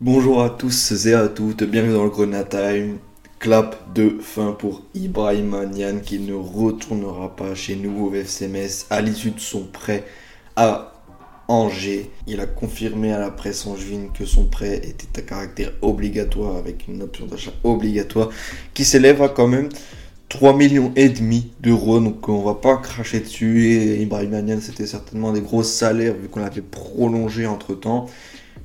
Bonjour à tous et à toutes, bienvenue dans le Corona Time. Clap de fin pour Ibrahim Nian qui ne retournera pas chez nous au FCMS à l'issue de son prêt à Angers. Il a confirmé à la presse angevine que son prêt était à caractère obligatoire avec une option d'achat obligatoire qui s'élève à quand même 3 millions et demi d'euros donc on va pas cracher dessus et Ibrahim Nian c'était certainement des gros salaires vu qu'on l'avait prolongé entre temps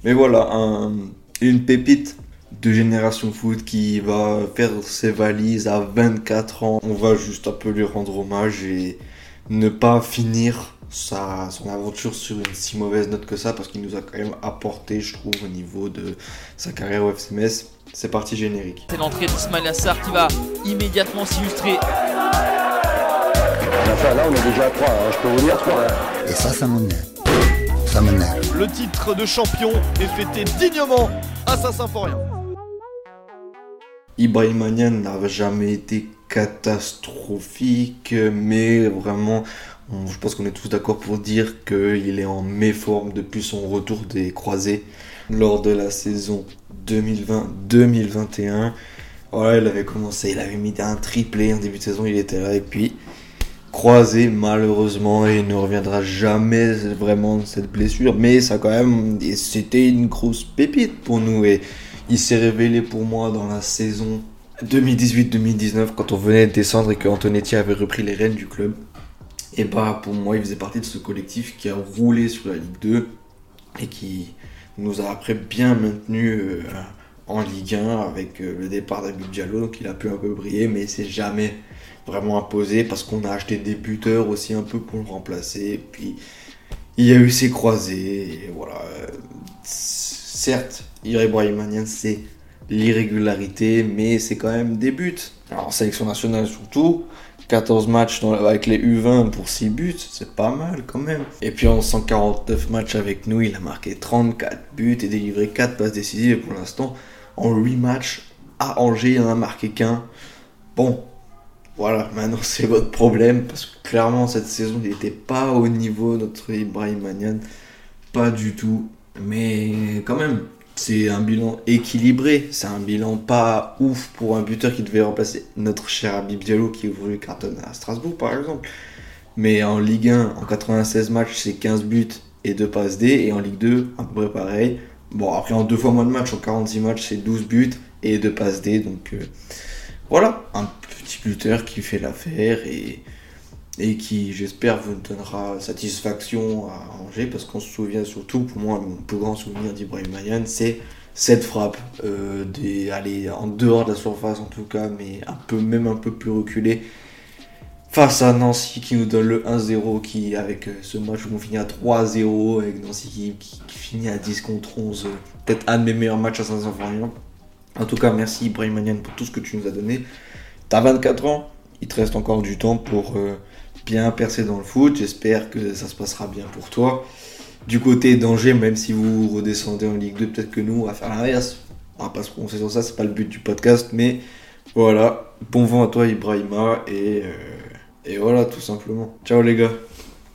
mais voilà un une pépite de Génération Foot qui va faire ses valises à 24 ans. On va juste un peu lui rendre hommage et ne pas finir sa, son aventure sur une si mauvaise note que ça parce qu'il nous a quand même apporté, je trouve, au niveau de sa carrière au FCMS. C'est parti générique. C'est l'entrée d'Ismail Assar qui va immédiatement s'illustrer. Là, on est déjà à 3, hein, je peux vous dire 3. Et ça, ça m'énerve. Ça m'énerve. Le titre de champion est fêté dignement à Saint-Symphorien. Ibrahimanian n'a jamais été catastrophique, mais vraiment, on- je pense qu'on est tous d'accord pour dire qu'il est en méforme depuis son retour des croisés lors de la saison 2020-2021. Voilà, il avait commencé, il avait mis un triplé en début de saison, il était là, et puis croisé malheureusement, et il ne reviendra jamais vraiment de cette blessure, mais ça quand même, c'était une grosse pépite pour nous, et il s'est révélé pour moi dans la saison 2018-2019 quand on venait de descendre et que Antonetti avait repris les rênes du club. Et bah pour moi il faisait partie de ce collectif qui a roulé sur la Ligue 2 et qui nous a après bien maintenu euh, en Ligue 1 avec euh, le départ d'Abib Diallo donc il a pu un peu briller mais c'est jamais vraiment imposé parce qu'on a acheté des buteurs aussi un peu pour le remplacer puis il y a eu ses croisés et voilà Euh, certes c'est l'irrégularité, mais c'est quand même des buts. Alors, en sélection nationale surtout, 14 matchs avec les U20 pour 6 buts, c'est pas mal quand même. Et puis en 149 matchs avec nous, il a marqué 34 buts et délivré 4 passes décisives. Pour l'instant, en 8 matchs, à Angers, il en a marqué qu'un. Bon, voilà, maintenant c'est votre problème, parce que clairement cette saison, il n'était pas au niveau notre Ibrahim. Pas du tout. Mais quand même, c'est un bilan équilibré. C'est un bilan pas ouf pour un buteur qui devait remplacer notre cher Habib Diallo qui aujourd'hui cartonne à Strasbourg par exemple. Mais en Ligue 1, en 96 matchs, c'est 15 buts et 2 passes D. Et en Ligue 2, à peu près pareil. Bon, après en deux fois moins de matchs, en 46 matchs, c'est 12 buts et 2 passes D. Donc euh, voilà, un petit buteur qui fait l'affaire et, qui, j'espère, vous donnera satisfaction à Angers parce qu'on se souvient surtout, pour moi, mon plus grand souvenir d'Ibrahim Mayan, c'est cette frappe, euh, des, en dehors de la surface en tout cas, mais un peu, même un peu plus reculé. Face à Nancy qui nous donne le 1-0, qui avec euh, ce match où on finit à 3-0, avec Nancy qui, finit à 10 contre 11, euh, peut-être un de mes meilleurs matchs à Saint-Symphorien. En tout cas, merci Ibrahim Manian pour tout ce que tu nous as donné. T'as 24 ans, il te reste encore du temps pour euh, bien percer dans le foot. J'espère que ça se passera bien pour toi. Du côté d'Angers, même si vous redescendez en Ligue 2, peut-être que nous, on va faire l'inverse. On va pas se prononcer sur ça, c'est pas le but du podcast, mais voilà. Bon vent à toi, Ibrahima, et, et voilà, tout simplement. Ciao les gars.